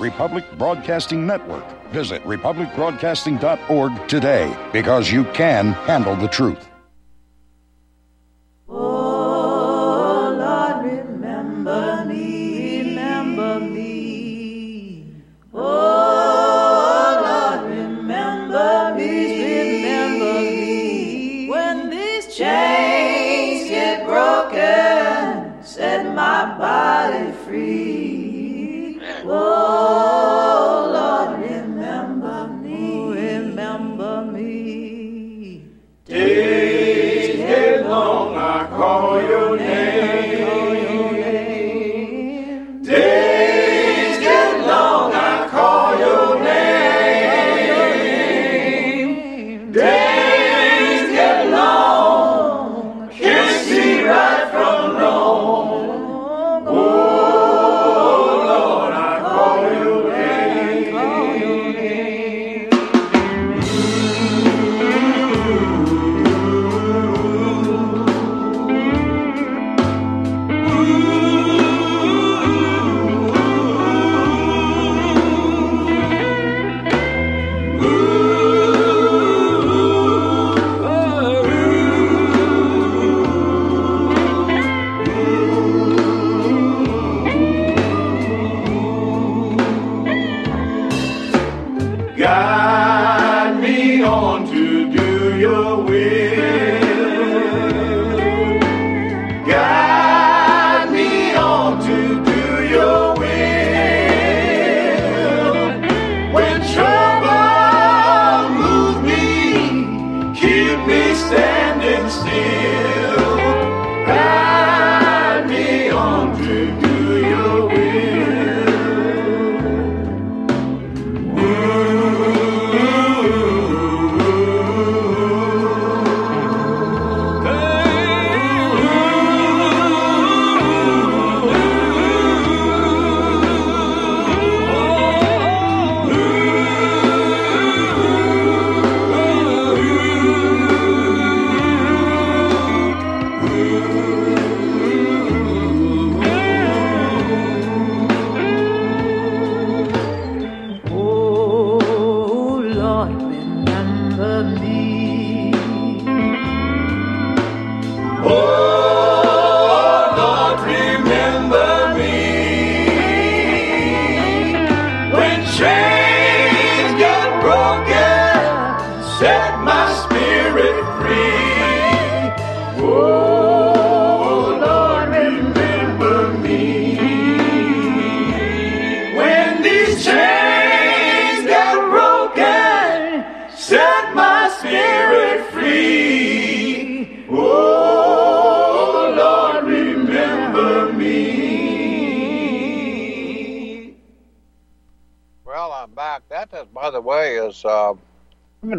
Republic Broadcasting Network. Visit republicbroadcasting.org today because you can handle the truth.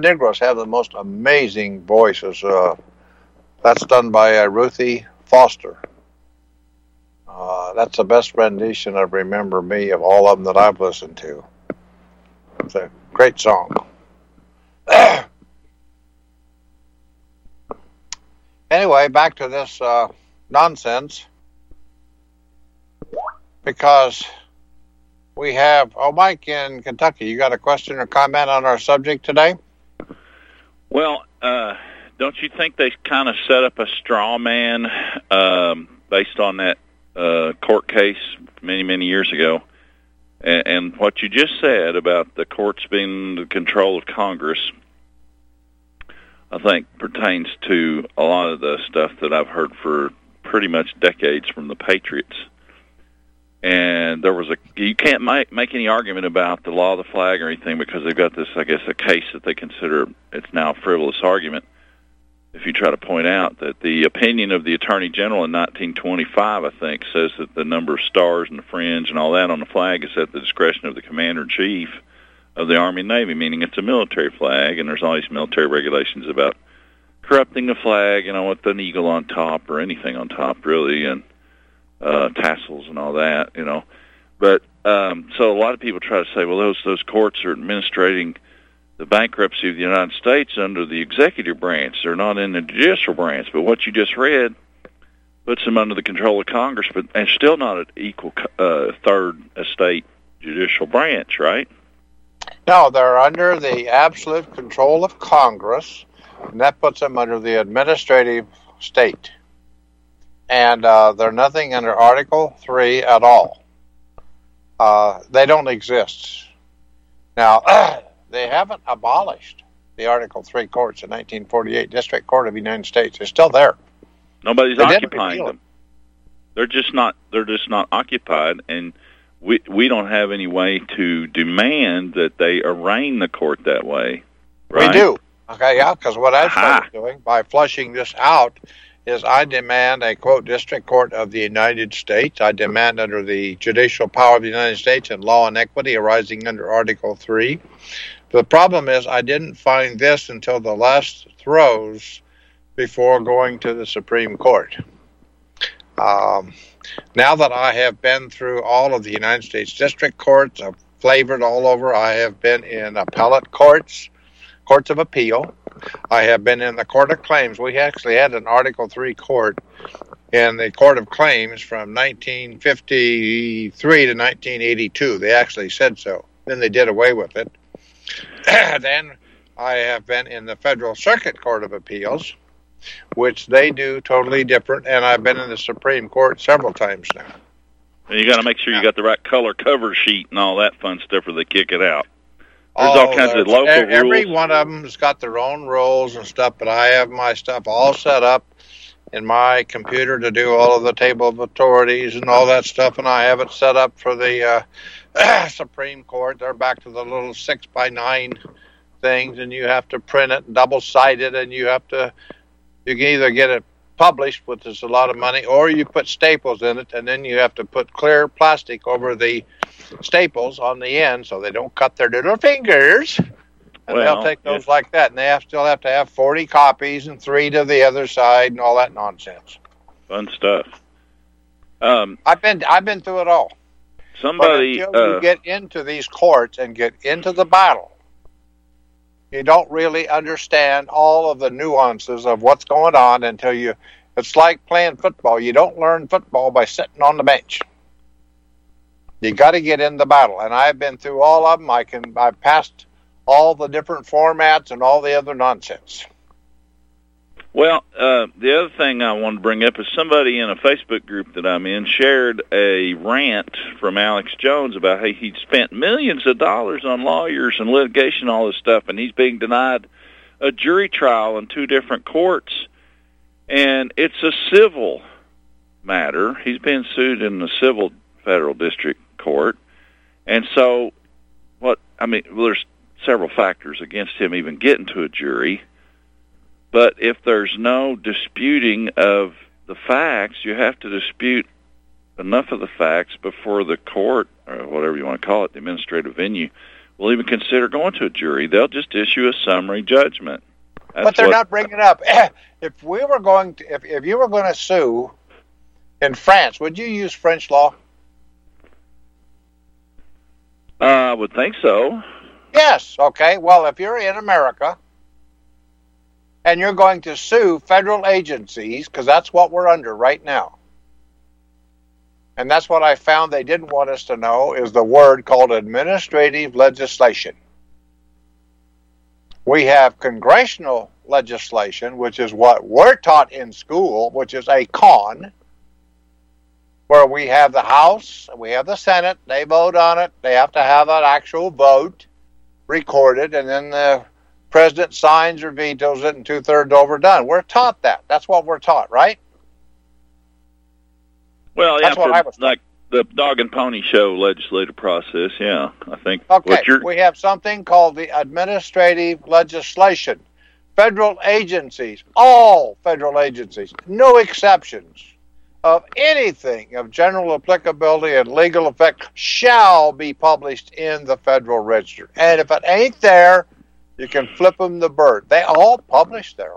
Women Negroes have the most amazing voices. Uh, that's done by uh, Ruthie Foster. Uh, that's the best rendition of "Remember Me" of all of them that I've listened to. It's a great song. anyway, back to this uh, nonsense because we have oh Mike in Kentucky. You got a question or comment on our subject today? Well, uh, don't you think they kind of set up a straw man um, based on that uh, court case many, many years ago? And, and what you just said about the courts being the control of Congress, I think pertains to a lot of the stuff that I've heard for pretty much decades from the Patriots. And there was a you can't make make any argument about the law of the flag or anything because they've got this I guess a case that they consider it's now a frivolous argument. If you try to point out that the opinion of the Attorney General in 1925, I think, says that the number of stars and the fringe and all that on the flag is at the discretion of the Commander in Chief of the Army and Navy, meaning it's a military flag, and there's all these military regulations about corrupting the flag, you know, with an eagle on top or anything on top, really, and uh, tassels and all that, you know. But um, so a lot of people try to say, well, those those courts are administrating the bankruptcy of the United States under the executive branch. They're not in the judicial branch. But what you just read puts them under the control of Congress, but and still not an equal uh, third estate judicial branch, right? No, they're under the absolute control of Congress, and that puts them under the administrative state. And uh, they're nothing under Article 3 at all. Uh, they don't exist. Now, they haven't abolished the Article 3 courts in 1948 District Court of the United States. They're still there. Nobody's they occupying them. They're just not. They're just not occupied, and we we don't have any way to demand that they arraign the court that way. Right? We do. Okay, yeah, because what I Aha. started doing by flushing this out is I demand a quote district court of the United States. I demand under the judicial power of the United States and law and equity arising under Article Three. The problem is I didn't find this until the last throws before going to the Supreme Court. Um, now that I have been through all of the United States district courts, I've flavored all over. I have been in appellate courts, courts of appeal. I have been in the Court of Claims. We actually had an Article 3 court in the Court of Claims from 1953 to 1982. They actually said so. Then they did away with it. then I have been in the Federal Circuit Court of Appeals, which they do totally different, and I've been in the Supreme Court several times now. And you got to make sure you got the right color cover sheet and all that fun stuff, or they kick it out. There's all kinds of local Every rules. one of them's got their own rules and stuff, but I have my stuff all set up in my computer to do all of the table of authorities and all that stuff, and I have it set up for the uh, Supreme Court. They're back to the little six by nine things, and you have to print it and double sided, and you have to. You can either get it published, which is a lot of money, or you put staples in it, and then you have to put clear plastic over the staples on the end so they don't cut their little fingers. And Well, they'll take those like that, and they have still have to have forty copies and three to the other side and all that nonsense. Fun stuff. Um, I've been I've been through it all. But somebody. until Uh, you get into these courts and get into the battle, you don't really understand all of the nuances of what's going on until you. It's like playing football. You don't learn football by sitting on the bench. You got to get in the battle, and I've been through all of them. I can. I've passed all the different formats and all the other nonsense. Well, uh, the other thing I want to bring up is somebody in a Facebook group that I'm in shared a rant from Alex Jones about how he'd spent millions of dollars on lawyers and litigation, all this stuff, and he's being denied a jury trial in two different courts, and it's a civil matter. He's being sued in the civil federal district court, and so what? I mean, well, there's several factors against him even getting to a jury. But if there's no disputing of the facts, you have to dispute enough of the facts before the court, or whatever you want to call it, the administrative venue, will even consider going to a jury. They'll just issue a summary judgment. That's but they're what- not bringing it up. If we were going to, if, if you were going to sue in France, would you use French law? Uh, I would think so. Yes. Okay. Well, if you're in America and you're going to sue federal agencies, because that's what we're under right now, and that's what I found they didn't want us to know is the word called administrative legislation. We have congressional legislation, which is what we're taught in school, which is a con, where we have the House, we have the Senate, they vote on it, they have to have an actual vote recorded, and then the president signs or vetoes it, and two thirds overdone. We're taught that. That's what we're taught, right? Well, yeah, That's what I was like the dog and pony show legislative process. Yeah, I think Okay. We have something called the administrative legislation. Federal agencies, all federal agencies, no exceptions of anything of general applicability and legal effect shall be published in the Federal Register. And if it ain't there, you can flip them the bird. They all publish there.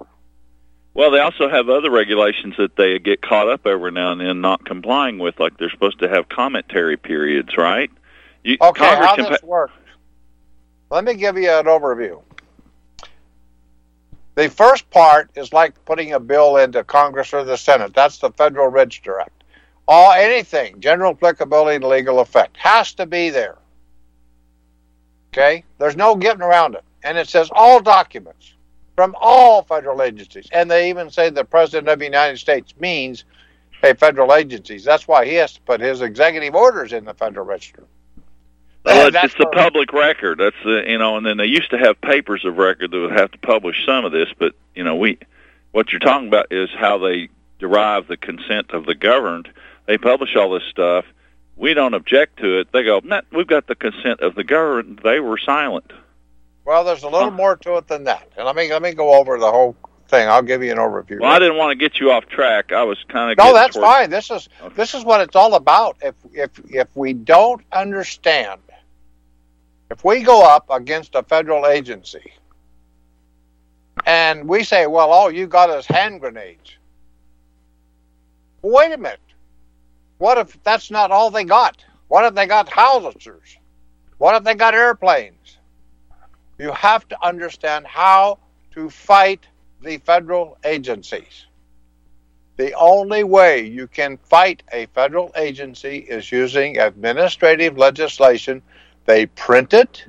Well, they also have other regulations that they get caught up every now and then not complying with, like they're supposed to have commentary periods, right? You, Okay, Congress how this pa- works. Let me give you an overview. The first part is like putting a bill into Congress or the Senate. That's the Federal Register Act. All anything, general applicability and legal effect, has to be there. Okay? There's no getting around it. And it says all documents from all federal agencies. And they even say the President of the United States means a federal agencies. That's why he has to put his executive orders in the Federal Register. Well, it's That's just the public record. That's the you know, and then they used to have papers of record that would have to publish some of this, but you know, we what you're talking about is how they derive the consent of the governed. They publish all this stuff. We don't object to it. They go, nah, we've got the consent of the governed. They were silent. Well, there's a little Huh. more to it than that. And let me let me go over the whole thing. I'll give you an overview. Well, I didn't want to get you off track. I was kind of No, that's fine. This is this is what it's all about. If if if we don't understand, if we go up against a federal agency and we say, "Well, all you got is hand grenades," wait a minute. What if that's not all they got? What if they got howitzers? What if they got airplanes? You have to understand how to fight the federal agencies. The only way you can fight a federal agency is using administrative legislation. They print it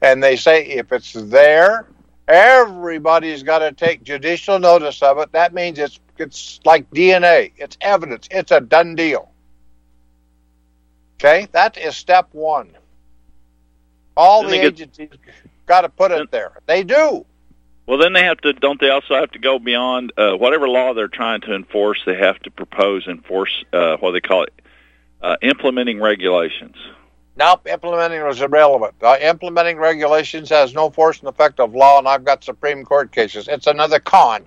and they say if it's there, everybody's got to take judicial notice of it. That means it's it's like DNA. It's evidence. It's a done deal. Okay? That is step 1. All Then the agencies got to put Then- it there. They do. Well, then they have to. Don't they also have to go beyond uh, whatever law they're trying to enforce? They have to propose enforce uh, what they call it, uh, implementing regulations. Nope, implementing is irrelevant. Uh, implementing regulations has no force and effect of law, and I've got Supreme Court cases. It's another con.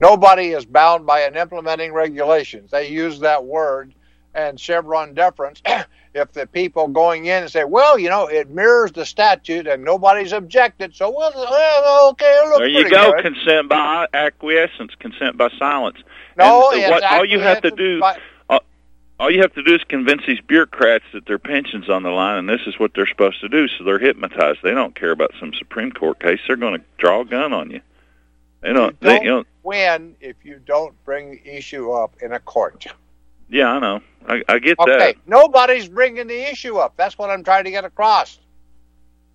Nobody is bound by an implementing regulations. They use that word and Chevron deference. if the people going in and say, well, you know, it mirrors the statute and nobody's objected, so well, well okay, it looks There you go. good. Consent by acquiescence. Consent by silence. no, what- all you have to do- by- All you have to do is convince these bureaucrats that their pension's on the line, and this is what they're supposed to do. So they're hypnotized. They don't care about some Supreme Court case. They're going to draw a gun on you. They don't. you They, don't you know, win if you don't bring the issue up in a court. yeah, I know. I, I get Okay, that. nobody's bringing the issue up. That's what I'm trying to get across.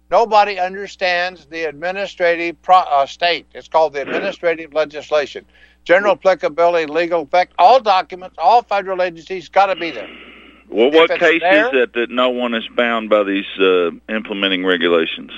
Nobody understands the administrative pro- uh, state. It's called the administrative legislation. General applicability, legal effect, all documents, all federal agencies got to be there. Well, what case there- is it that no one is bound by these uh, implementing regulations?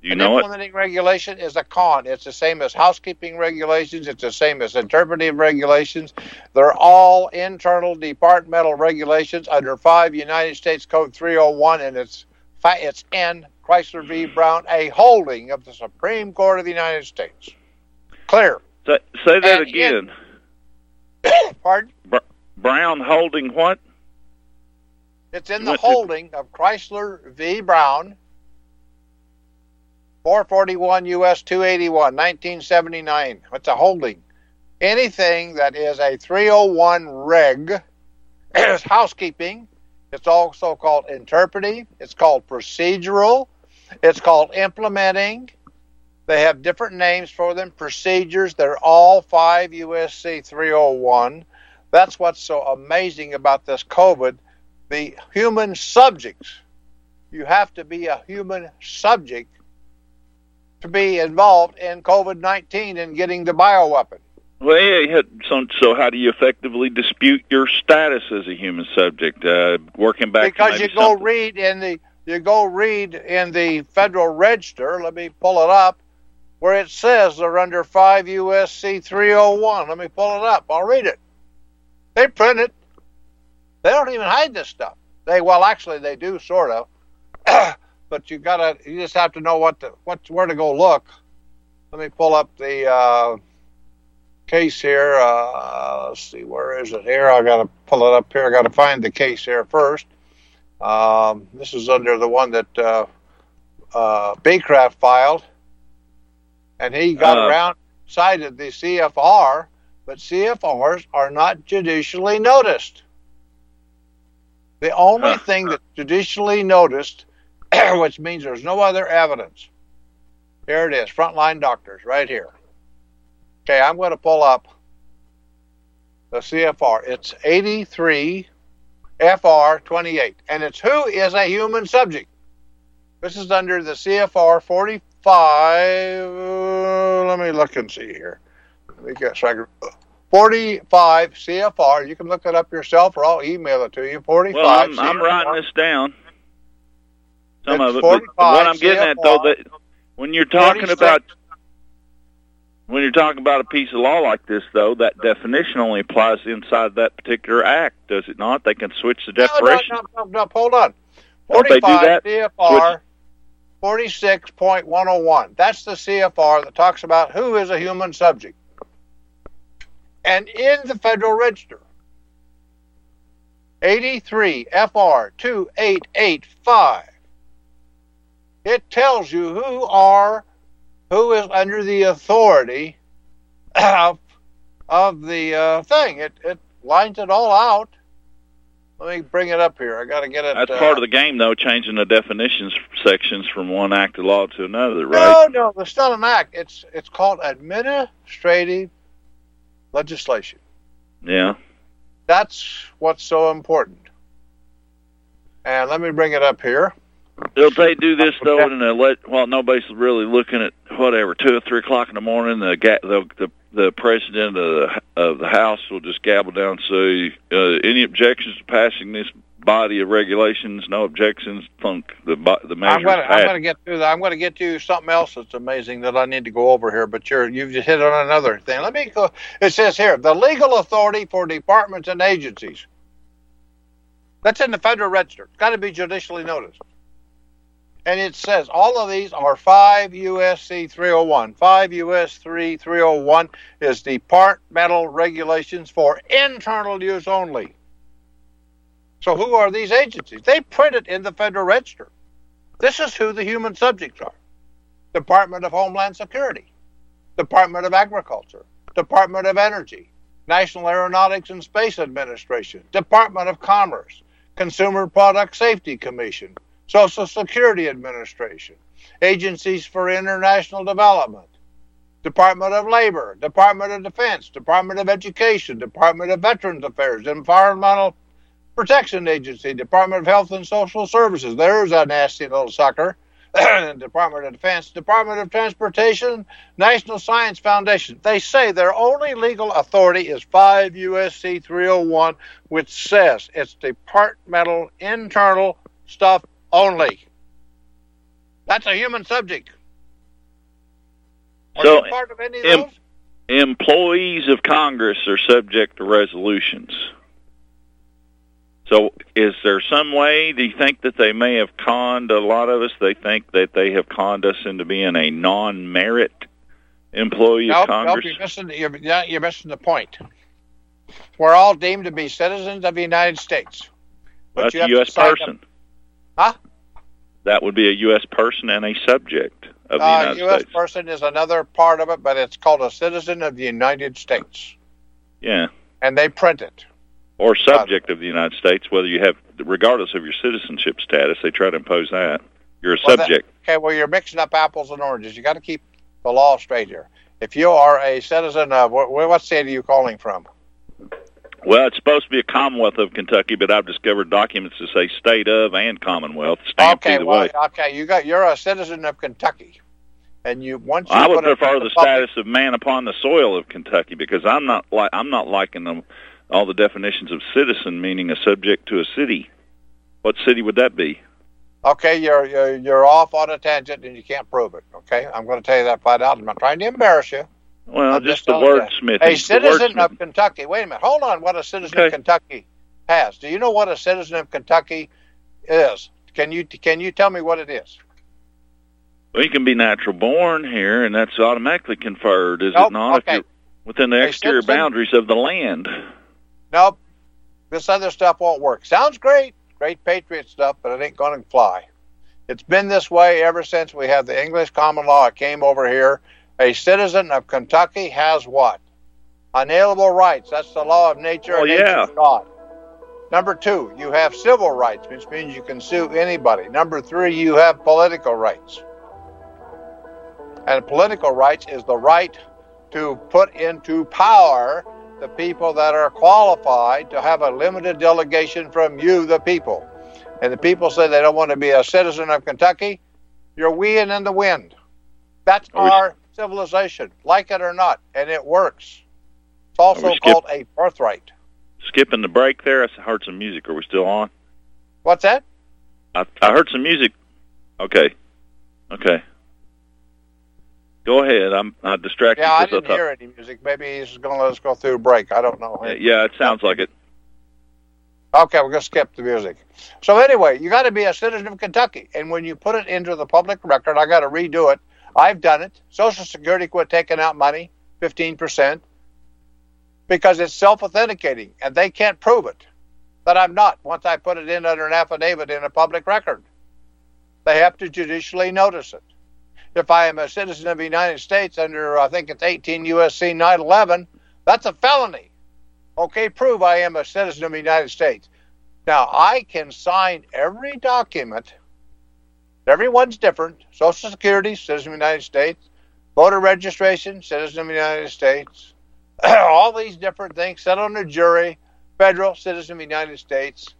You An know it? implementing regulation is a con. It's the same as housekeeping regulations. It's the same as interpretive regulations. They're all internal departmental regulations under 5 United States Code 301, and it's it's N Chrysler v. Brown, a holding of the Supreme Court of the United States. Clear. Say, say that And again. Pardon? Brown holding what? It's in the holding of Chrysler v. Brown, 441 U.S. 281, 1979. It's a holding. Anything that is a 301 reg is housekeeping. It's also called interpreting. It's called procedural. It's called implementing. They have different names for them. Procedures. They're all 5 USC 301. That's what's so amazing about this COVID the human subjects. You have to be a human subject to be involved in COVID 19 and getting the bioweapon. Well, yeah, so, so how do you effectively dispute your status as a human subject? Uh, working back to because you go something- read in the you go read in the Federal Register. Let me pull it up, where it says they're under five USC 301. Let me pull it up. I'll read it. They print it. They don't even hide this stuff. They well, actually, they do sort of, but you gotta you just have to know what to what where to go look. Let me pull up the uh, case here. Uh, let's see, where is it here? I gotta pull it up here. I gotta find the case here first. Um, this is under the one that uh, uh, Baycraft filed, and he got Uh. around cited the CFR, but CFRs are not judicially noticed. The only Huh. thing that's judicially noticed, which means there's no other evidence. Here it is, frontline doctors, right here. Okay, I'm going to pull up the CFR. It's 83 FR 28, and it's who is a human subject. This is under the CFR 45. uh, let me look and see here. Let me get so I can- 45 CFR. You can look it up yourself, or I'll email it to you. 45. Well, I'm, I'm writing this down. Some It's of it. But what I'm getting at, though, that when you're talking 46. about when you're talking about a piece of law like this, though, that definition only applies inside that particular act, does it not? They can switch the No, no, definition. no, no, no, hold on. Don't they do 45 that? CFR 46.101. That's the CFR that talks about who is a human subject. And in the Federal Register, 83 FR 2885, it tells you who are who is under the authority of, of the uh, thing. It it lines it all out. Let me bring it up here. I got to get it. That's uh, part of the game, though, changing the definitions sections from one act of law to another, right? No, no, there's still an act. It's it's called administrative legislation. Yeah. That's what's so important. And let me bring it up here. Don't they do this though in a let? Well, nobody's really looking at whatever two or three o'clock in the morning. The ga- the the, the president of the of the House will just gabble down and say, uh, "Any objections to passing this body of regulations? No objections. Thunk the the measure I'm gonna is I'm passed." gonna get to that. I'm gonna get to something else that's amazing that I need to go over here. But you're you've just hit on another thing. Let me go. It says here the legal authority for departments and agencies. That's in the Federal Register. It's got to be judicially noticed. And it says all of these are 5 USC 301. 5 US 3 301 is departmental regulations for internal use only. So who are these agencies? They print it in the Federal Register. This is who the human subjects are. Department of Homeland Security, Department of Agriculture, Department of Energy, National Aeronautics and Space Administration, Department of Commerce, Consumer Product Safety Commission, Social Security Administration, Agencies for International Development, Department of Labor, Department of Defense, Department of Education, Department of Veterans Affairs, Environmental Protection Agency, Department of Health and Social Services. There's a nasty little sucker. Department of Defense, Department of Transportation, National Science Foundation. They say their only legal authority is 5 USC 301, which says it's departmental internal stuff only. That's a human subject. Are So, you part of any of em- those? Employees of Congress are subject to resolutions. So, is there some way? Do you think that they may have conned a lot of us? They think that they have conned us into being a non-merit employee Nope, of nope, Congress. you're missing, you're, you're missing the point. We're all deemed to be citizens of the United States. But That's you a have to U.S. up- person. Huh? That would be a U.S. person and a subject of the Uh, United U.S. States. U.S. person is another part of it, but it's called a citizen of the United States, Yeah, and they print it. or subject of the United States. Whether you have, regardless of your citizenship status, they try to impose that. You're a Well, that- subject. Okay, well, you're mixing up apples and oranges. You got to keep the law straight here. If you are a citizen of what, what state are you calling from? Well, it's supposed to be a Commonwealth of Kentucky, but I've discovered documents that say state of and Commonwealth. Stamped okay, either well, way. okay, you got you're a citizen of Kentucky, and you once you I would prefer the status of man upon the soil of Kentucky because I'm not like I'm not liking them all the definitions of citizen meaning a subject to a city. What city would that be? Okay, you're, you're you're off on a tangent and you can't prove it. Okay, I'm going to tell you that flat out. I'm not trying to embarrass you. Well, I'm just just the telling you. wordsmithing. A citizen of. Kentucky. Wait a minute. Hold on. What a citizen Okay. of Kentucky has? Do you know what a citizen of Kentucky is? Can you can you tell me what it is? Well, you can be natural born here, and that's automatically conferred, is Nope, it not? okay. If you're within the A exterior citizen- boundaries of the land. Nope. This other stuff won't work. Sounds great, great patriot stuff, but it ain't going to fly. It's been this way ever since we had the English common law. It came over here. A citizen of Kentucky has what? Unalienable rights. That's the law of nature. Oh, and yeah. God. Number two, you have civil rights, which means you can sue anybody. Number three, you have political rights. And political rights is the right to put into power the people that are qualified to have a limited delegation from you, the people. And the people say they don't want to be a citizen of Kentucky, You're weeing in the wind. That's we- our civilization, like it or not, and it works. It's also skip- called a birthright. Skipping the break there, I heard some music. Are we still on? What's that? I, I heard some music. Okay. Okay. Go ahead. I'm I distracted. Yeah, I didn't thought- hear any music. Maybe he's going to let us go through a break. I don't know. Yeah, it sounds like it. Okay, we're going to skip the music. So anyway, you got to be a citizen of Kentucky, and when you put it into the public record, I got to redo it. I've done it. Social Security quit taking out money, fifteen percent, because it's self-authenticating, and they can't prove it that I'm not. Once I put it in under an affidavit in a public record, they have to judicially notice it. If I am a citizen of the United States under, I think it's 18 USC 911, that's a felony. Okay, prove I am a citizen of the United States. Now, I can sign every document. Everyone's different. Social Security, citizen of the United States. Voter registration, citizen of the United States. All these different things. Sit on a jury, federal, citizen of the United States.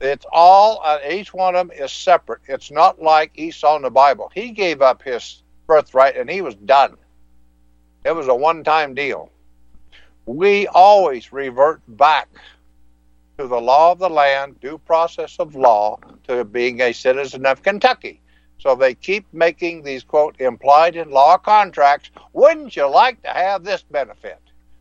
It's all, uh, each one of them is separate. It's not like Esau in the Bible. He gave up his birthright and he was done. It was a one time deal we always revert back to the law of the land, due process of law, to being a citizen of Kentucky. So they keep making these, quote, implied in law contracts. Wouldn't you like to have this benefit?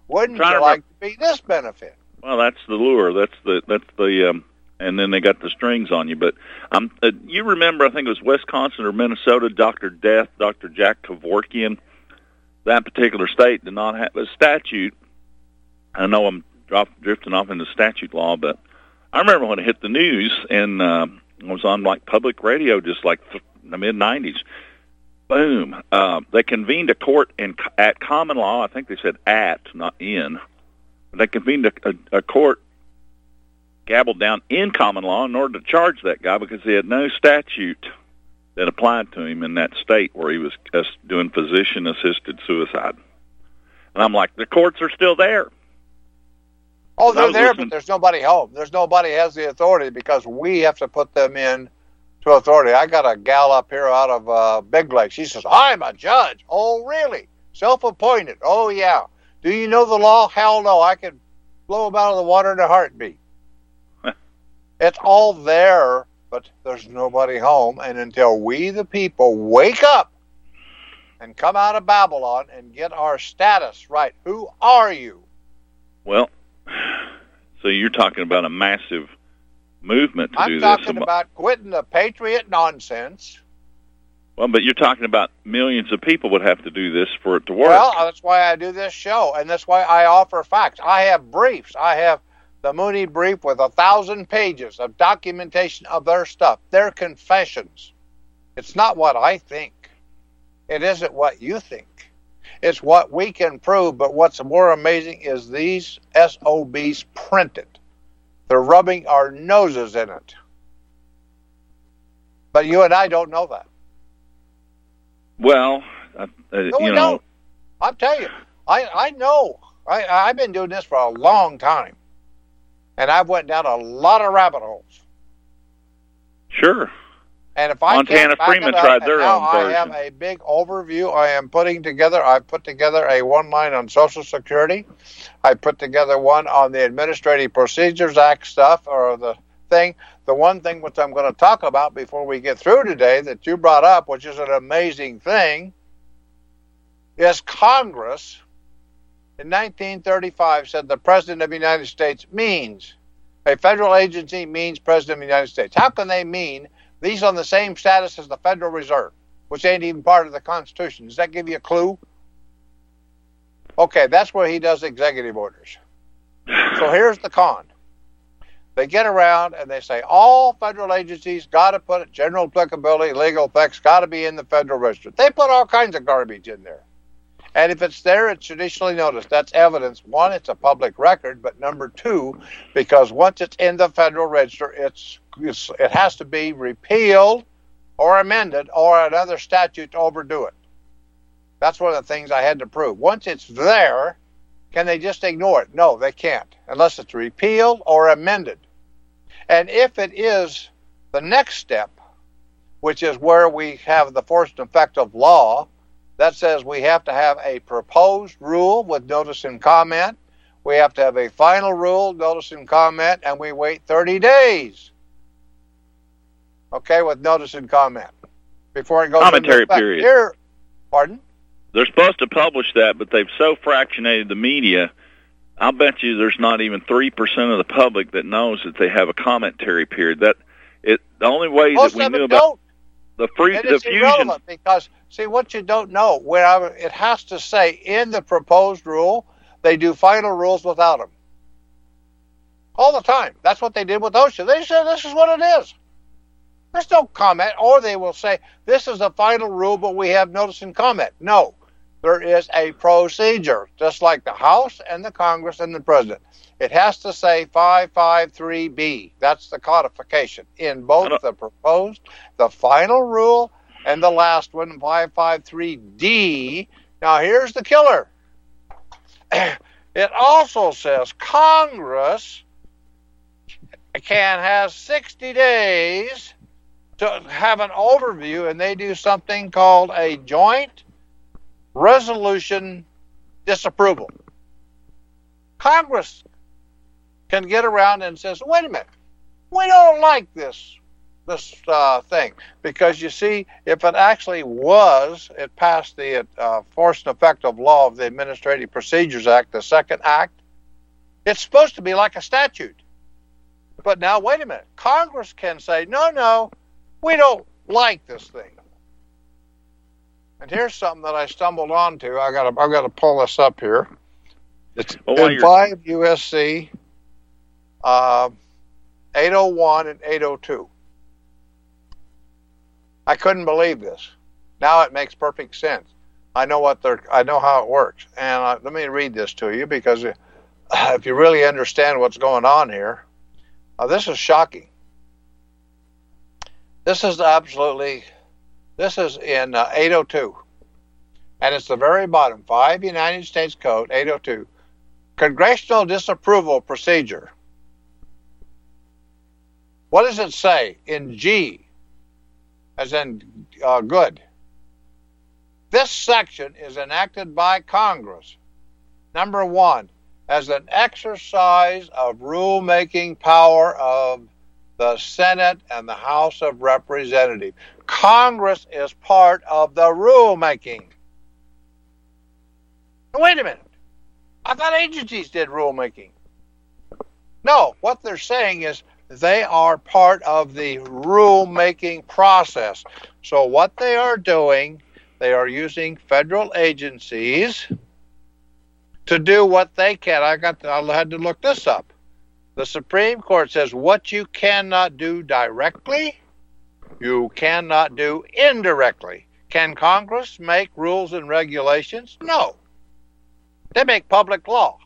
Wouldn't you to like to be this benefit? Well, that's the lure. That's the that's the um and then they got the strings on you. But um, uh, you remember? I think it was Wisconsin or Minnesota. Doctor Death, Doctor Jack Kevorkian. That particular state did not have a statute. I know I'm drop, drifting off into statute law, but I remember when it hit the news and uh, I was on like public radio, just like th- the mid '90s. Boom! Uh, they convened a court in at common law. I think they said at, not in. They convened a, a, a court, gabbled down in common law in order to charge that guy because he had no statute that applied to him in that state where he was uh, doing physician-assisted suicide. And I'm like, the courts are still there. Oh, they're there, listening- but there's nobody home. There's nobody has the authority because we have to put them in to authority. I got a gal up here out of uh, Big Lake. She says, I'm a judge. Oh, really? Self appointed. Oh, yeah. Do you know the law? Hell no. I could blow them out of the water in a heartbeat. it's all there, but there's nobody home. And until we, the people, wake up and come out of Babylon and get our status right, who are you? Well, so you're talking about a massive movement to do this. I'm talking about quitting the patriot nonsense. well, but you're talking about millions of people would have to do this for it to work. Well, that's why I do this show, and that's why I offer facts. I have briefs. I have the Mooney brief with a thousand pages of documentation of their stuff, their confessions. It's not what I think. It isn't what you think. It's what we can prove. But what's more amazing is these SOBs printed. They're rubbing our noses in it. But you and I don't know that. well, uh, uh, No, you we know, don't. I'll tell you, I, I know. I, I've been doing this for a long time. And I've went down a lot of rabbit holes. sure. And if I Montana Freeman up, tried their now own I have a big overview. I am putting together. I've put together a one line on Social Security. I put together one on the Administrative Procedures Act stuff or the thing. The one thing which I'm going to talk about before we get through today that you brought up, which is an amazing thing, is Congress in 1935 said the President of the United States means a federal agency means President of the United States. How can they mean these on the same status as the Federal Reserve, which ain't even part of the Constitution? Does that give you a clue? Okay, that's where he does executive orders. So here's the con. They get around and they say all federal agencies got to put general applicability, legal effects, got to be in the Federal Register. They put all kinds of garbage in there. And if it's there, it's judicially noticed. That's evidence. One, it's a public record, but number two, because once it's in the Federal Register, it's it has to be repealed or amended or another statute to overdo it. That's one of the things I had to prove. Once it's there, can they just ignore it? No, they can't, unless it's repealed or amended. And if it is the next step, which is where we have the force and effect of law, that says we have to have a proposed rule with notice and comment. We have to have a final rule, notice and comment, and we wait 30 days. Okay, with notice and comment before it goes Commentary period. Here, pardon? They're supposed to publish that, but they've so fractionated the media. I'll bet you there's not even three percent of the public that knows that they have a commentary period. That it the only way Most that we knew about don't. the free And the fusion. because see what you don't know. Where I, it has to say in the proposed rule, they do final rules without them. All the time. That's what they did with OSHA. They said this is what it is. There's no comment, or they will say this is the final rule, but we have notice and comment. No, there is a procedure, just like the House and the Congress and the President. It has to say 553B. That's the codification in both the proposed, the final rule, and the last one, 553D. Now, here's the killer. It also says Congress can has 60 days to have an overview, and they do something called a joint resolution disapproval. Congress can get around and says, "Wait a minute, we don't like this this uh, thing because you see, if it actually was, it passed the uh, force and effective law of the Administrative Procedures Act, the second act. It's supposed to be like a statute, but now wait a minute, Congress can say, "No, no, we don't like this thing." And here's something that I stumbled onto. I got to I got to pull this up here. It's Well, while in you're- five USC uh, 801 and 802. I couldn't believe this. Now it makes perfect sense. I know what they're. I know how it works. And uh, let me read this to you because uh, if you really understand what's going on here, uh, this is shocking. This is absolutely. This is in uh, 802, and it's the very bottom. Five United States Code 802, Congressional Disapproval Procedure. What does it say in G? As in uh, good. This section is enacted by Congress. Number one, as an exercise of rulemaking power of the Senate and the House of Representatives. Congress is part of the rulemaking. Wait a minute. I thought agencies did rulemaking. No, what they're saying is they are part of the rulemaking process. So what they are doing, they are using federal agencies to do what they can. I got to, I had to look this up. The Supreme Court says what you cannot do directly, you cannot do indirectly. Can Congress make rules and regulations? No. They make public law,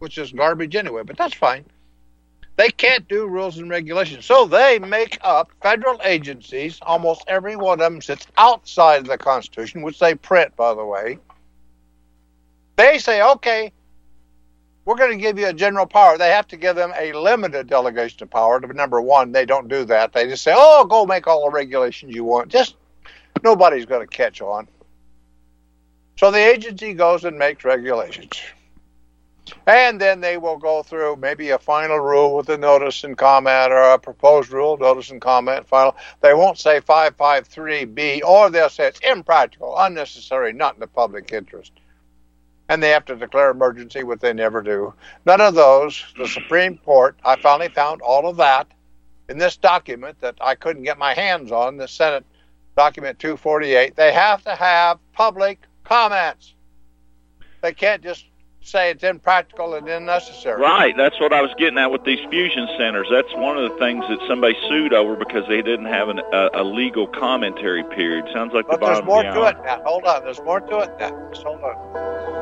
which is garbage anyway, but that's fine. They can't do rules and regulations. So they make up federal agencies. Almost every one of them sits outside of the Constitution, which they print, by the way. They say, okay, we're going to give you a general power. They have to give them a limited delegation of power. Number one, they don't do that. They just say, oh, go make all the regulations you want. Just nobody's going to catch on. So the agency goes and makes regulations. And then they will go through maybe a final rule with a notice and comment or a proposed rule, notice and comment, final. They won't say 553B or they'll say it's impractical, unnecessary, not in the public interest. And they have to declare emergency, which they never do. None of those. The Supreme Court, I finally found all of that in this document that I couldn't get my hands on, the Senate document 248. They have to have public comments. They can't just say it's impractical and unnecessary. Right, that's what I was getting at with these fusion centers. That's one of the things that somebody sued over because they didn't have an, a, a legal commentary period. Sounds like the But there's bottom more of the to it now. Hold on. There's more to it now. Just hold on.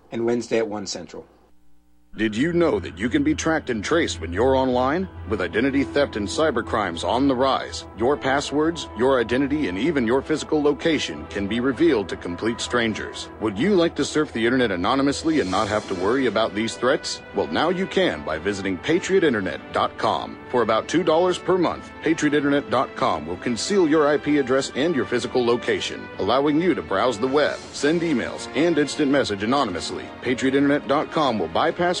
and Wednesday at 1 Central. Did you know that you can be tracked and traced when you're online? With identity theft and cybercrimes on the rise, your passwords, your identity, and even your physical location can be revealed to complete strangers. Would you like to surf the internet anonymously and not have to worry about these threats? Well, now you can by visiting patriotinternet.com. For about $2 per month, patriotinternet.com will conceal your IP address and your physical location, allowing you to browse the web, send emails, and instant message anonymously. patriotinternet.com will bypass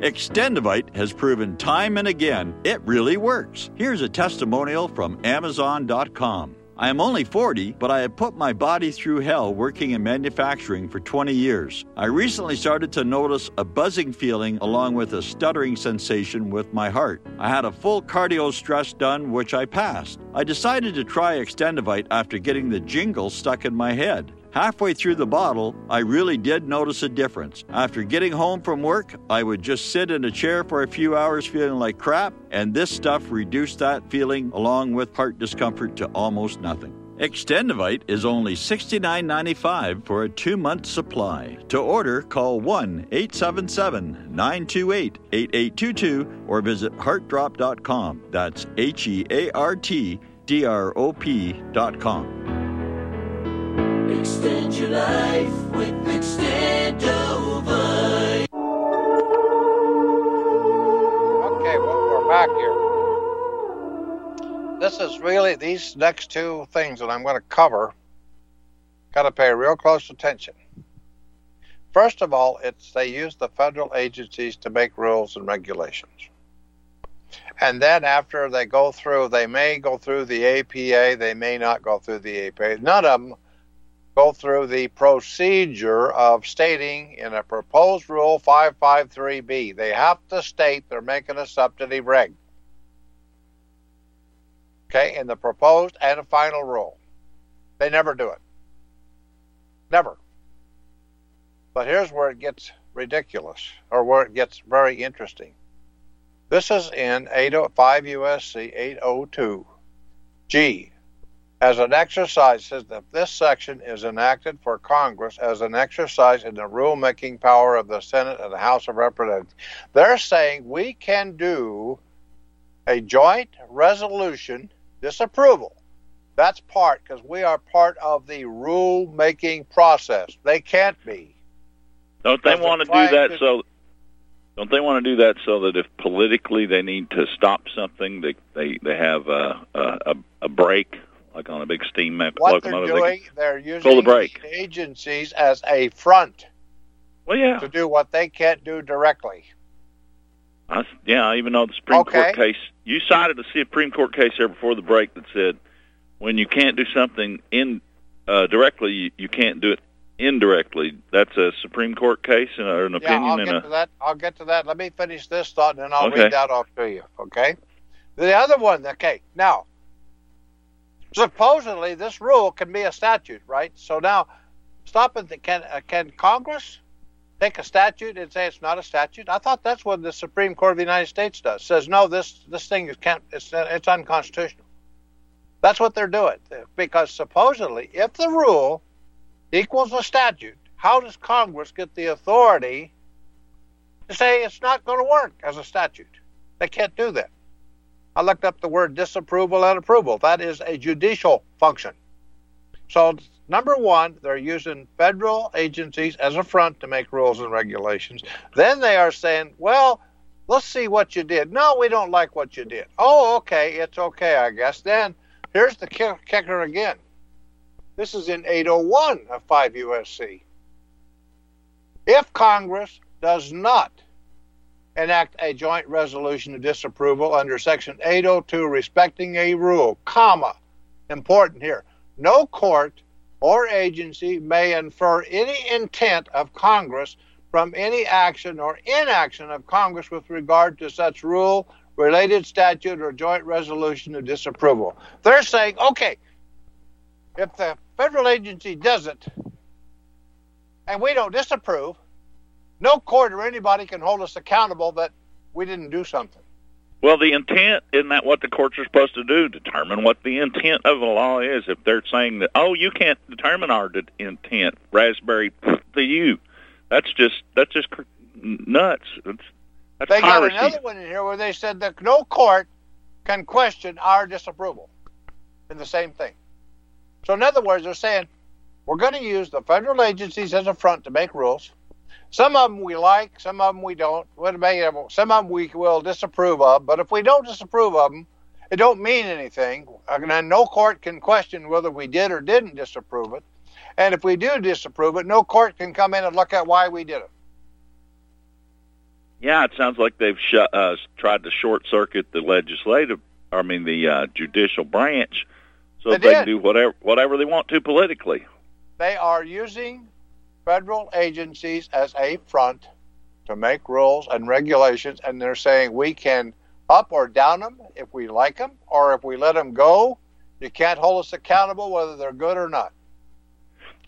Extendovite has proven time and again it really works. Here's a testimonial from Amazon.com. I am only 40, but I have put my body through hell working in manufacturing for 20 years. I recently started to notice a buzzing feeling along with a stuttering sensation with my heart. I had a full cardio stress done, which I passed. I decided to try Extendovite after getting the jingle stuck in my head. Halfway through the bottle, I really did notice a difference. After getting home from work, I would just sit in a chair for a few hours feeling like crap, and this stuff reduced that feeling along with heart discomfort to almost nothing. Extendovite is only $69.95 for a two month supply. To order, call 1 877 928 8822 or visit heartdrop.com. That's H E A R T D R O P.com. Extend your life with Extendovite. Okay, well, we're back here. This is really, these next two things that I'm going to cover, got to pay real close attention. First of all, it's they use the federal agencies to make rules and regulations. And then after they go through, they may go through the APA, they may not go through the APA. None of them go through the procedure of stating in a proposed rule 553B. They have to state they're making a substantive reg. Okay, in the proposed and final rule. They never do it. Never. But here's where it gets ridiculous, or where it gets very interesting. This is in 805 USC 802 G as an exercise says that this section is enacted for Congress as an exercise in the rulemaking power of the Senate and the House of Representatives. They're saying we can do a joint resolution disapproval. That's part because we are part of the rulemaking process. They can't be. Don't they want to do that to- so? Don't they want to do that so that if politically they need to stop something, they they they have a a, a brake, like on a big steam What locomotive? they're they doing, they're pull the using brake. the agencies as a front well, yeah, to do what they can't do directly. I, yeah. I even though the Supreme Okay. Court case, you cited a Supreme Court case there before the break that said when you can't do something in uh, directly, you, you can't do it indirectly. That's a Supreme Court case and or an Yeah, opinion I'll and get a to that. I'll get to that. Let me finish this thought, and then I'll Okay. read that off to you. Okay. The other one. Okay. Now, supposedly this rule can be a statute, right? So now, stop it. Can uh, can Congress take a statute and say it's not a statute? I thought that's what the Supreme Court of the United States does. Says no, this this thing is can't. It's it's unconstitutional. That's what they're doing because supposedly, if the rule equals a statute, how does Congress get the authority to say it's not going to work as a statute? They can't do that. I looked up the word disapproval and approval. That is a judicial function. So, number one, they're using federal agencies as a front to make rules and regulations. Then they are saying, well, let's see what you did. No, we don't like what you did. Oh, okay, it's okay, I guess. Then here's the kicker again. This is in 801 of 5 USC. If Congress does not enact a joint resolution of disapproval under Section 802 respecting a rule, comma, important here, no court or agency may infer any intent of Congress from any action or inaction of Congress with regard to such rule, related statute, or joint resolution of disapproval. They're saying, okay, if the federal agency does it and we don't disapprove, no court or anybody can hold us accountable that we didn't do something. Well, the intent isn't that what the courts are supposed to do? Determine what the intent of the law is. If they're saying that, oh, you can't determine our intent, raspberry to you, that's just that's just nuts. That's, that's they piracy. got another one in here where they said that no court can question our disapproval in the same thing. So, in other words, they're saying we're going to use the federal agencies as a front to make rules. Some of them we like, some of them we don't. Some of them we will disapprove of, but if we don't disapprove of them, it don't mean anything. And no court can question whether we did or didn't disapprove it. And if we do disapprove it, no court can come in and look at why we did it. Yeah, it sounds like they've sh- uh, tried to short circuit the legislative, I mean the uh, judicial branch, so they, they can do whatever whatever they want to politically. They are using federal agencies as a front to make rules and regulations, and they're saying we can up or down them if we like them, or if we let them go, you can't hold us accountable whether they're good or not.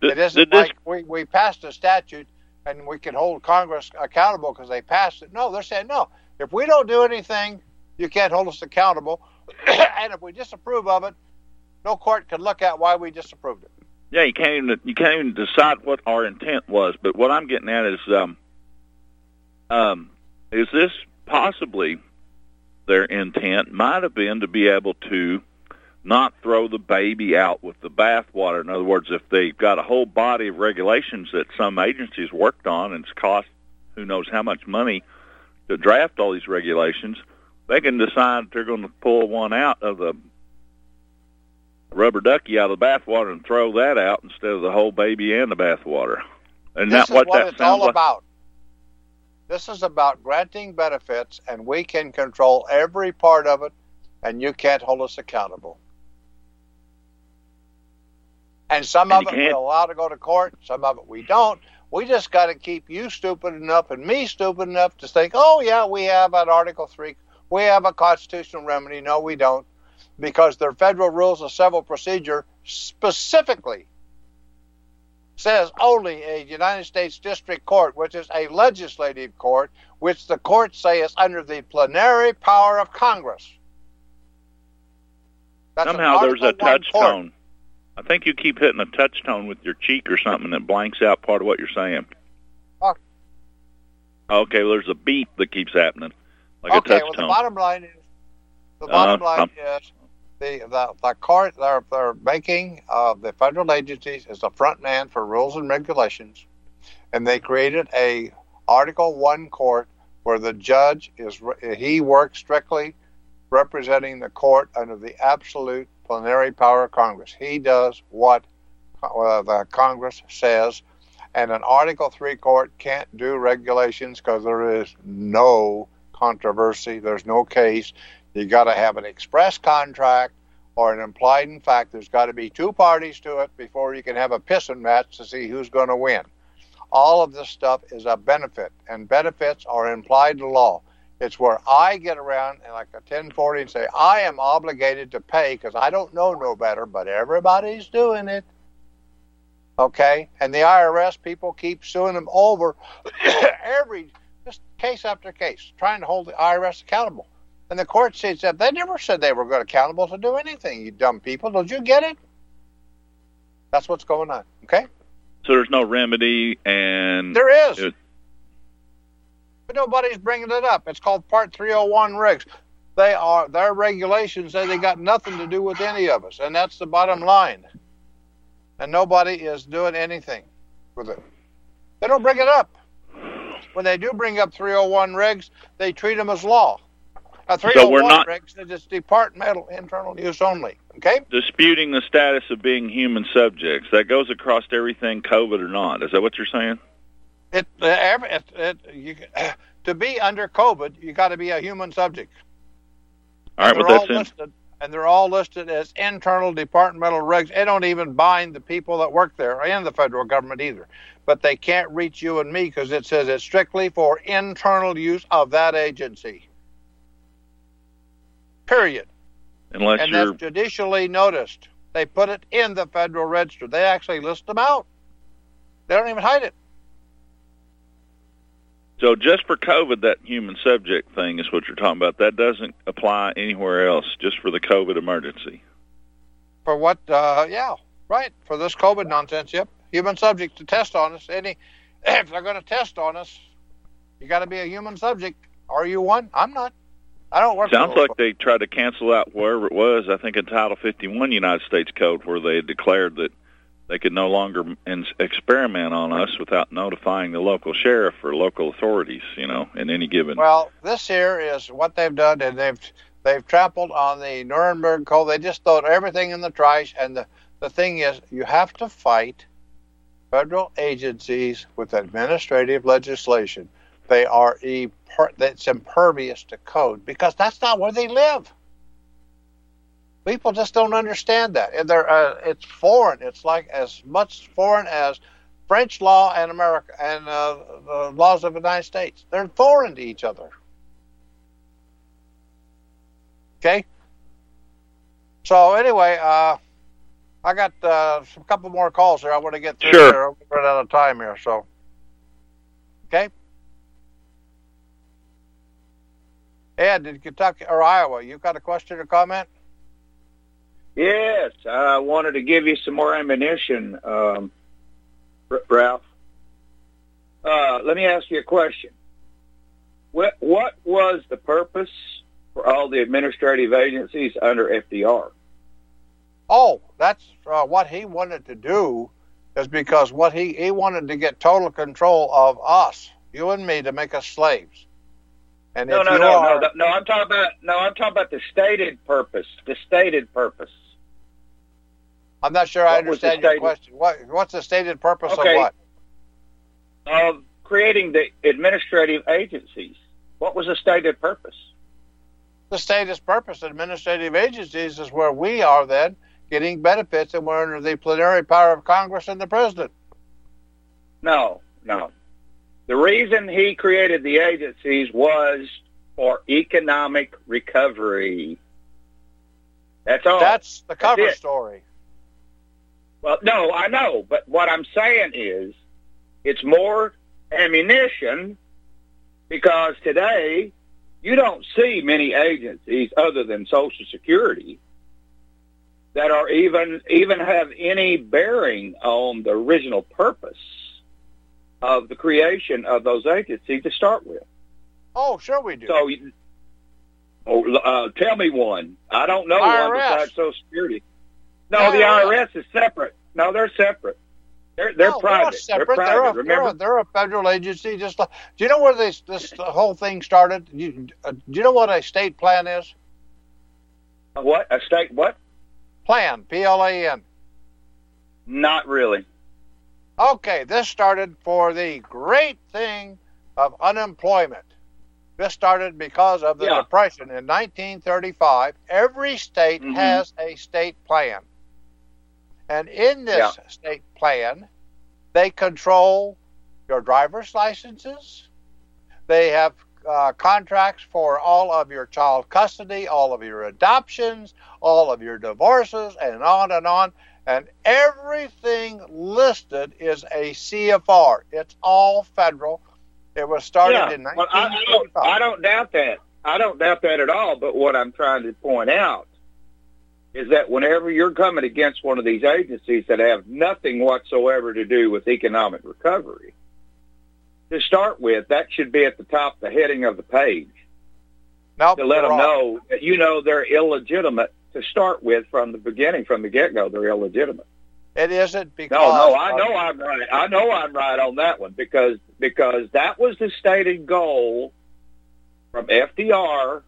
Did, it isn't like we, we passed a statute and we can hold Congress accountable because they passed it. No, they're saying no. If we don't do anything, you can't hold us accountable. and if we disapprove of it, no court can look at why we disapproved it. Yeah, you can't even you can't even decide what our intent was. But what I'm getting at is, um, um, is this possibly their intent might have been to be able to not throw the baby out with the bathwater. In other words, if they've got a whole body of regulations that some agencies worked on and it's cost who knows how much money to draft all these regulations, they can decide they're going to pull one out of the rubber ducky out of the bathwater and throw that out instead of the whole baby and the bathwater. And this what, is what that it's all like? about. This is about granting benefits, and we can control every part of it, and you can't hold us accountable. And some And of it we're allowed to go to court, some of it we don't. We just got to keep you stupid enough and me stupid enough to think, oh, yeah, we have an Article 3, we have a constitutional remedy. No, we don't because their federal rules of civil procedure specifically says only a United States District Court, which is a legislative court, which the courts say is under the plenary power of Congress. That's Somehow there's a Article one touch tone. I think you keep hitting a touch tone with your cheek or something that blanks out part of what you're saying. Oh. Okay, well, there's a beep that keeps happening, like okay, a touch well, the bottom line is the bottom Uh, line um, is the the, the court they're, they're making uh, the federal agencies as the front man for rules and regulations, and they created a Article One court where the judge is he works strictly representing the court under the absolute plenary power of Congress. He does what uh, the Congress says, and an Article Three court can't do regulations because there is no controversy. There's no case. You got to have an express contract or an implied in fact. There's got to be two parties to it before you can have a pissing match to see who's going to win. All of this stuff is a benefit, and benefits are implied in law. It's where I get around and like a 1040 and say, I am obligated to pay because I don't know no better, but everybody's doing it. Okay? And the IRS people keep suing them over every just case after case, trying to hold the IRS accountable. And the court says that they never said they were going accountable to do anything, you dumb people. Don't you get it? That's what's going on. Okay? So there's no remedy, and there is. It, but nobody's bringing it up. It's called Part 301 regs. They are their regulations say they got nothing to do with any of us, and that's the bottom line. And nobody is doing anything with it. They don't bring it up. When they do bring up 301 regs, they treat them as law. A 301 so we're not regs is just departmental internal use only. Okay. Disputing the status of being human subjects. That goes across everything, COVID or not. Is that what you're saying? It, uh, it, it you, to be under COVID, you got to be a human subject. All right, well, that's listed, and they're all listed as internal departmental regs. They don't even bind the people that work there and the federal government either. But they can't reach you and me because it says it's strictly for internal use of that agency. Period. Unless and you're... that's judicially noticed. They put it in the Federal Register. They actually list them out. They don't even hide it. So just for COVID, that human subject thing is what you're talking about. That doesn't apply anywhere else. Just for the COVID emergency. For what? Uh, yeah, right. For this COVID nonsense. Yep. Human subject to test on us. Any, if they're going to test on us, you got to be a human subject. Are you one? I'm not. I don't work. Sounds like they tried to cancel out wherever it was. I think in Title 51 United States Code, where they declared that they could no longer experiment on us without notifying the local sheriff or local authorities. You know, in any given. Well, this here is what they've done, and they've they've trampled on the Nuremberg Code. They just throw everything in the trash. And the the thing is, you have to fight federal agencies with administrative legislation. They are that's impervious to code because that's not where they live. People just don't understand that. And they're, uh, it's foreign. It's like as much foreign as French law and America and uh, the laws of the United States. They're foreign to each other. Okay. So anyway, uh, I got uh, a couple more calls here. I want to get through. Sure. Here. We're out of time here. So, okay. Ed in Kentucky or Iowa, you got a question or comment? Yes, I wanted to give you some more ammunition, um, Ralph. Uh, let me ask you a question. What, what was the purpose for all the administrative agencies under FDR? Oh, that's uh, what he wanted to do. Is because what he he wanted to get total control of us, you and me, to make us slaves. And no, no, no, are, no, no. I'm talking about no. I'm talking about the stated purpose. The stated purpose. I'm not sure what I understand your question. What What's the stated purpose okay. of what? Of creating the administrative agencies. What was the stated purpose? The stated purpose of administrative agencies is where we are then getting benefits and we're under the plenary power of Congress and the president. No, no. The reason he created the agencies was for economic recovery. That's all. That's the cover That's story. Well, no, I know, but what I'm saying is it's more ammunition because today you don't see many agencies other than Social Security that are even even have any bearing on the original purpose of the creation of those agencies to start with. Oh, sure we do. So, oh, uh, tell me one. I don't know IRS. one besides Social Security. No, the IRS is separate. No, they're separate. They're they're no, private. They're, separate. they're private. They're a, remember, they're a, they're a, federal agency. Just like, do you know where this this whole thing started? You, uh, do you know what a state plan is? A what a state what? Plan. P L A N. Not really. Okay, this started for the great thing of unemployment. This started because of the yeah. Depression in 1935. Every state mm-hmm. has a state plan. And in this yeah. state plan, they control your driver's licenses. They have uh, contracts for all of your child custody, all of your adoptions, all of your divorces, and on and on. And everything listed is a CFR. It's all federal. It was started yeah, in well, I, I, don't, I don't doubt that. I don't doubt that at all. But what I'm trying to point out is that whenever you're coming against one of these agencies that have nothing whatsoever to do with economic recovery, to start with, that should be at the top, the heading of the page. Nope, to let them wrong. know that you know they're illegitimate to start with from the beginning, from the get go. They're illegitimate. It isn't because. No, no, I know I'm right. I know I'm right on that one because because that was the stated goal from FDR.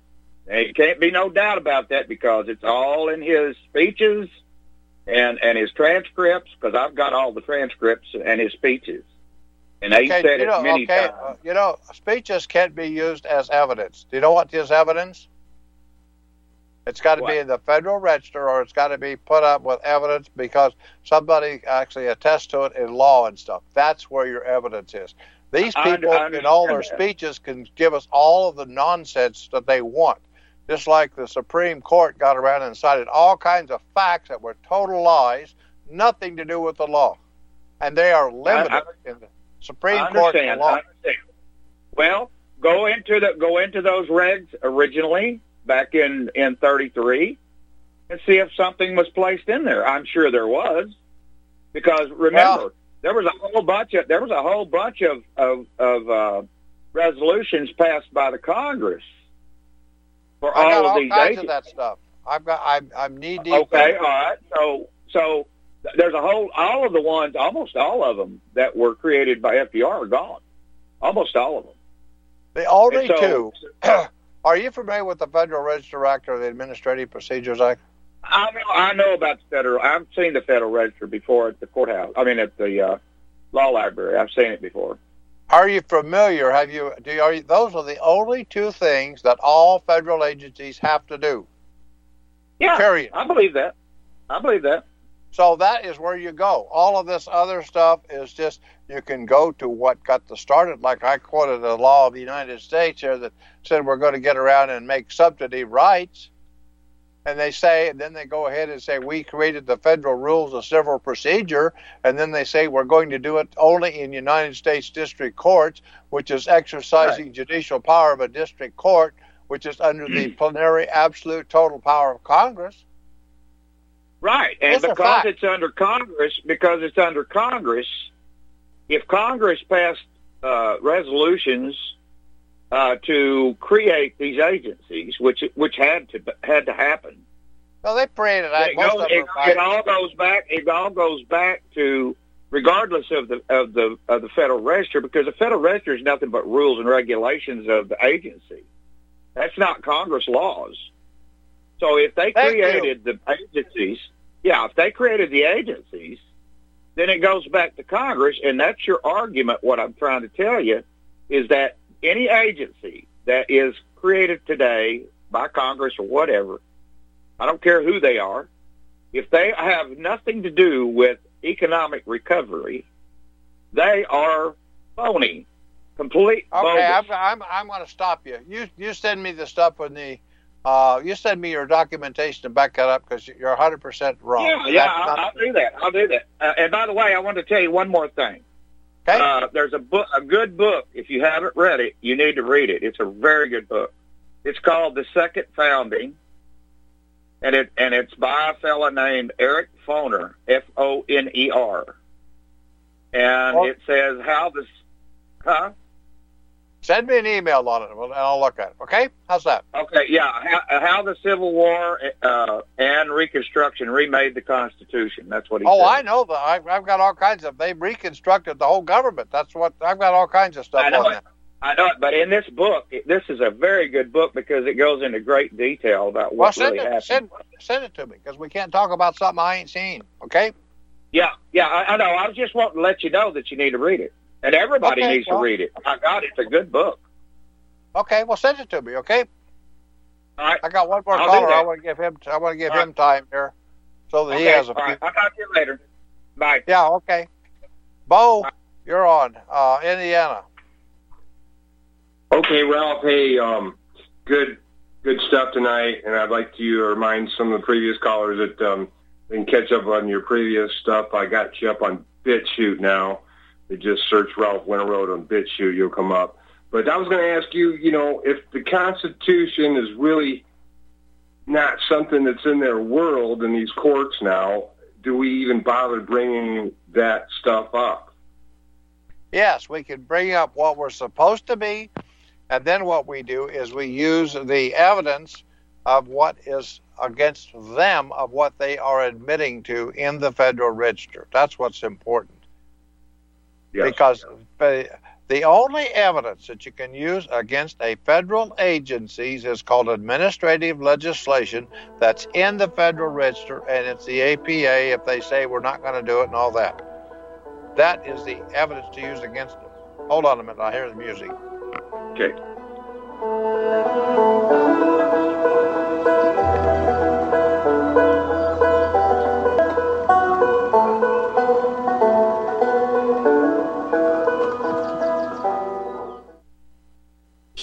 There can't be no doubt about that because it's all in his speeches and and his transcripts because I've got all the transcripts and his speeches. And they okay, said you know, it many okay, times. uh, you know, speeches can't be used as evidence. Do you know what is evidence? It's got to be in the Federal Register, or it's got to be put up with evidence because somebody actually attests to it in law and stuff. That's where your evidence is. These I- I people, in all their that. speeches, can give us all of the nonsense that they want. Just like the Supreme Court got around and cited all kinds of facts that were total lies, nothing to do with the law, and they are limited in the Supreme I Court law. I understand. Well, go into the go into those regs originally back in in 33 and see if something was placed in there. I'm sure there was because remember Well- there was a whole bunch of there was a whole bunch of of, of uh, resolutions passed by the Congress for I all of these kinds agencies. of that stuff. I've got. I'm, I'm knee deep. Okay, all right. So, so there's a whole, all of the ones, almost all of them that were created by FDR are gone. Almost all of them. The only so- two. Are you familiar with the Federal Register Act or the Administrative Procedures Act? I know, I know about the federal. I've seen the Federal Register before at the courthouse. I mean, at the uh, law library. I've seen it before. Are you familiar? Have you? Do you, are you, those are the only two things that all federal agencies have to do. Yeah, Period. I believe that. I believe that. So that is where you go. All of this other stuff is just you can go to what got the started. Like I quoted a law of the United States here that said we're going to get around and make subsidy rights. And they say, and then they go ahead and say, we created the federal rules of civil procedure. And then they say, we're going to do it only in United States district courts, which is exercising judicial power of a district court, which is under the plenary absolute total power of Congress. Right, and are because it's under Congress, because it's under Congress, if Congress passed uh, resolutions uh, to create these agencies, which which had to had to happen, Well, they created it, goes, of it, it all goes back. It all goes back to regardless of the of the of the Federal Register, because the Federal Register is nothing but rules and regulations of the agency. That's not Congress laws. So if they Thank you. created the agencies, yeah, if they created the agencies, then it goes back to Congress, and that's your argument. What I'm trying to tell you is that any agency that is created today by Congress or whatever, I don't care who they are, if they have nothing to do with economic recovery, they are phony, complete Okay, bogus. I'm, I'm, I'm going to stop you. You you send me the stuff in the, uh, you send me your documentation to back that up because you're 100 percent wrong. Yeah, yeah, I'll, I'll do that. I'll do that. Uh, and by the way, I want to tell you one more thing. Okay. Uh, there's a book, a good book. If you haven't read it, you need to read it. It's a very good book. It's called The Second Founding, and it and it's by a fellow named Eric Foner, F O N E R, and Well- it says how this, huh? Send me an email on it, and I'll look at it. Okay, how's that? Okay, yeah, how, how the Civil War uh, and Reconstruction remade the Constitution. That's what he said. Oh, said. I know that. I've, I've got all kinds of. They reconstructed the whole government. That's what I've got. All kinds of stuff I know on it. that. I know it, but in this book, it, this is a very good book because it goes into great detail about Well, what send really it. happened. Send send it to me because we can't talk about something I ain't seen. Okay. Yeah, yeah, I, I know. I was just wanting to let you know that you need to read it, and everybody Okay, needs well- to read it. My God, it's a good book. Okay. Well, send it to me. Okay. All right, I got one more I'll caller. I want to give him. I want to give All him time here, so that okay. he has a all few. right. I'll talk to you later. Bye. Yeah, okay. Bo, you're on. Uh, Indiana. Okay, Ralph. Hey, um, good, good stuff tonight, and I'd like to remind some of the previous callers that um, they can catch up on your previous stuff. I got you up on BitChute now. Just search Ralph Winterrowd on BitChute, you'll come up. But I was going to ask you, you know, if the Constitution is really not something that's in their world in these courts now, do we even bother bringing that stuff up? Yes, we can bring up what we're supposed to be, and then what we do is we use the evidence of what is against them of what they are admitting to in the Federal Register. That's what's important. Yes. Because the only evidence that you can use against a federal agencies is called administrative legislation that's in the Federal Register, and it's the APA if they say we're not going to do it and all that. That is the evidence to use against them. Hold on a minute, I hear the music. Okay.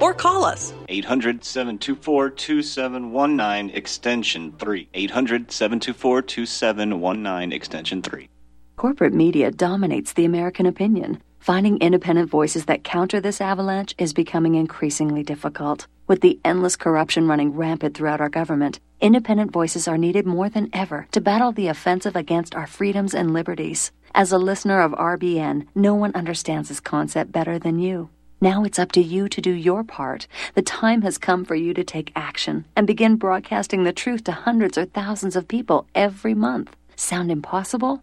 or call us 800 724 2719 extension 3. 800 724 2719 extension 3. Corporate media dominates the American opinion. Finding independent voices that counter this avalanche is becoming increasingly difficult. With the endless corruption running rampant throughout our government, independent voices are needed more than ever to battle the offensive against our freedoms and liberties. As a listener of RBN, no one understands this concept better than you. Now it's up to you to do your part. The time has come for you to take action and begin broadcasting the truth to hundreds or thousands of people every month. Sound impossible?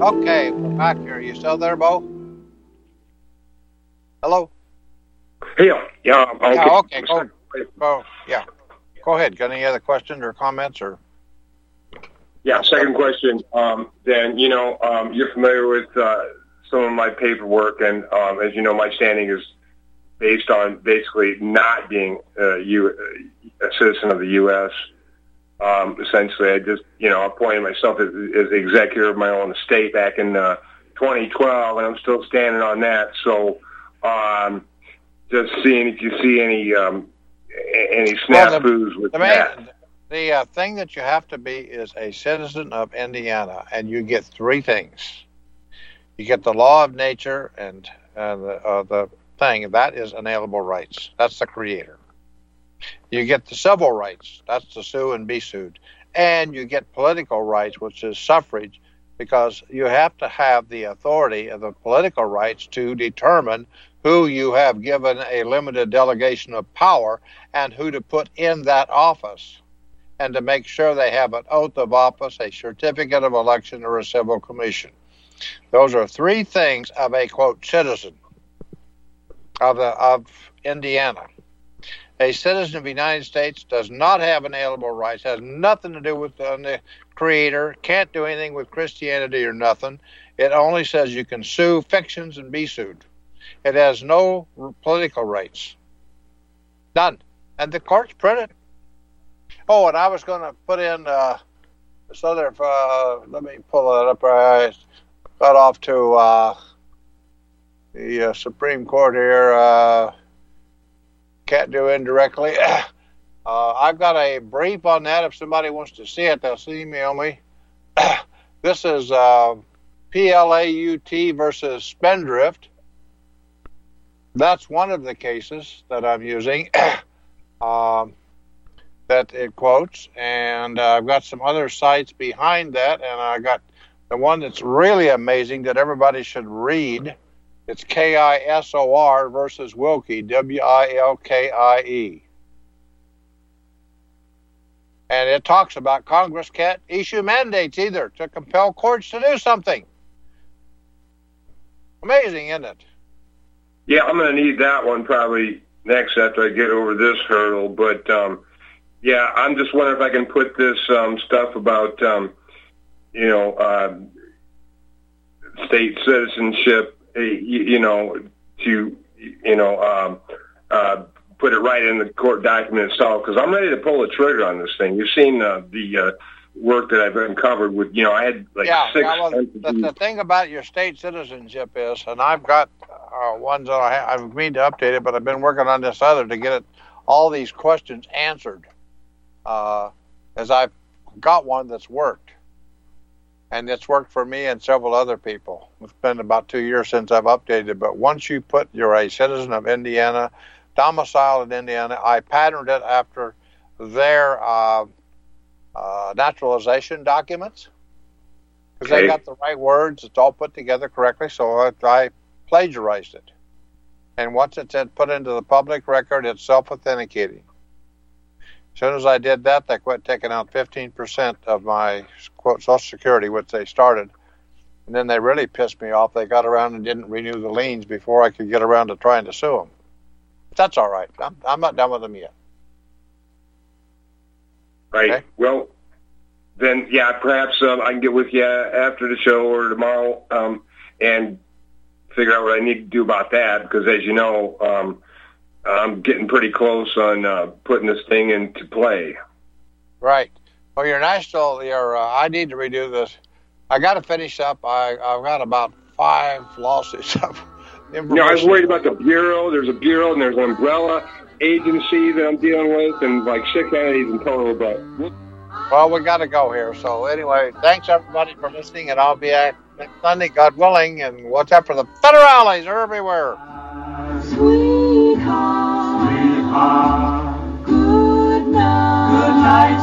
Okay, we're back here. Are you still there, Bo? Hello? Yeah, yeah, okay. Yeah, okay, go, go, yeah. Go ahead. Got any other questions or comments or? Yeah, second question. Um, then, you know, um, you're familiar with uh, some of my paperwork, and um, as you know, my standing is based on basically not being uh, U- a citizen of the U.S um, essentially, I just, you know, appointed myself as, as the executor of my own estate back in uh, 2012, and I'm still standing on that. So, um, just seeing if you see any um, any snafus well, the, with the main, that. The uh, thing that you have to be is a citizen of Indiana, and you get three things. You get the law of nature and uh, the, uh, the thing that is inalienable rights. That's the creator. You get the civil rights. That's to sue and be sued, and you get political rights, which is suffrage, because you have to have the authority of the political rights to determine who you have given a limited delegation of power and who to put in that office and to make sure they have an oath of office, a certificate of election, or a civil commission. Those are three things of a quote citizen of the, of Indiana. A citizen of the United States does not have inalienable rights, has nothing to do with the creator, can't do anything with Christianity or nothing. It only says you can sue fictions and be sued. It has no political rights. None. And the courts print it. Oh, and I was going to put in uh, this other, uh, let me pull it up. I got off to uh, the uh, Supreme Court here. Uh, can't do indirectly. Uh, I've got a brief on that. If somebody wants to see it, they'll email me. this is uh, PLAUT versus Spendthrift. That's one of the cases that I'm using um, that it quotes, and uh, I've got some other cites behind that, and I got the one that's really amazing that everybody should read. It's K I S O R versus Wilkie, W I L K I E. And it talks about Congress can't issue mandates either to compel courts to do something. Amazing, isn't it? Yeah, I'm going to need that one probably next after I get over this hurdle. But um, yeah, I'm just wondering if I can put this um, stuff about um, you know uh, state citizenship, you, you know, to you know um, uh, put it right in the court document itself because I'm ready to pull the trigger on this thing. You've seen uh, the uh, work that I've uncovered with, you know, I had like yeah, six. Yeah, well, the, the, thing about your state citizenship is, and I've got uh, ones that I have, I've mean to update it, but I've been working on this other to get it all these questions answered. Uh, as I've got one that's worked, and it's worked for me and several other people. It's been about two years since I've updated it, but once you put you're a citizen of Indiana domicile in Indiana. I patterned it after their uh, uh, naturalization documents because okay. they got the right words. It's all put together correctly. So I, I plagiarized it. And once it's put into the public record, it's self authenticating. As soon as I did that, they quit taking out 15% of my quote Social Security, which they started. And then they really pissed me off. They got around and didn't renew the liens before I could get around to trying to sue them that's all right. I'm, I'm not done with them yet. Right. Okay? Well, then, yeah, perhaps um, I can get with you after the show or tomorrow um, and figure out what I need to do about that because, as you know, um, I'm getting pretty close on uh, putting this thing into play. Right. Well, your national, your uh, I need to redo this. I got to finish up. I I've got about five lawsuits You know, I was worried about the bureau. There's a bureau and there's an umbrella agency that I'm dealing with, and like six entities in total. But well, we got to go here. So anyway, thanks everybody for listening, and I'll be at next Sunday, God willing. And watch out for the federales. They're everywhere. Sweetheart, sweetheart, good night, good night,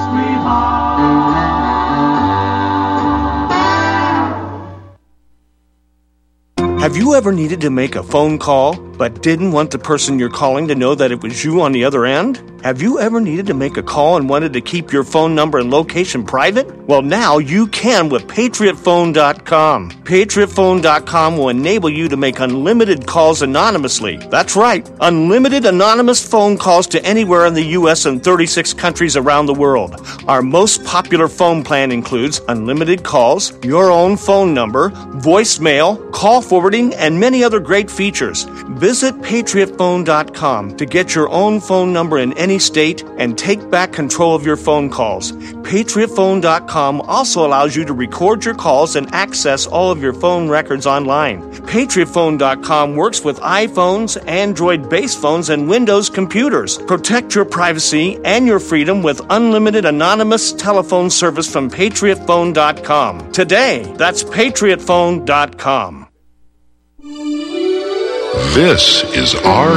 sweetheart. Have you ever needed to make a phone call but didn't want the person you're calling to know that it was you on the other end? Have you ever needed to make a call and wanted to keep your phone number and location private? Well, now you can with PatriotPhone.com. PatriotPhone.com will enable you to make unlimited calls anonymously. That's right, unlimited anonymous phone calls to anywhere in the U.S. and 36 countries around the world. Our most popular phone plan includes unlimited calls, your own phone number, voicemail, call forwarding, and many other great features. Visit patriotphone.com to get your own phone number in any state and take back control of your phone calls. Patriotphone.com also allows you to record your calls and access all of your phone records online. Patriotphone.com works with iPhones, Android based phones, and Windows computers. Protect your privacy and your freedom with unlimited anonymous telephone service from patriotphone.com. Today, that's patriotphone.com. This is our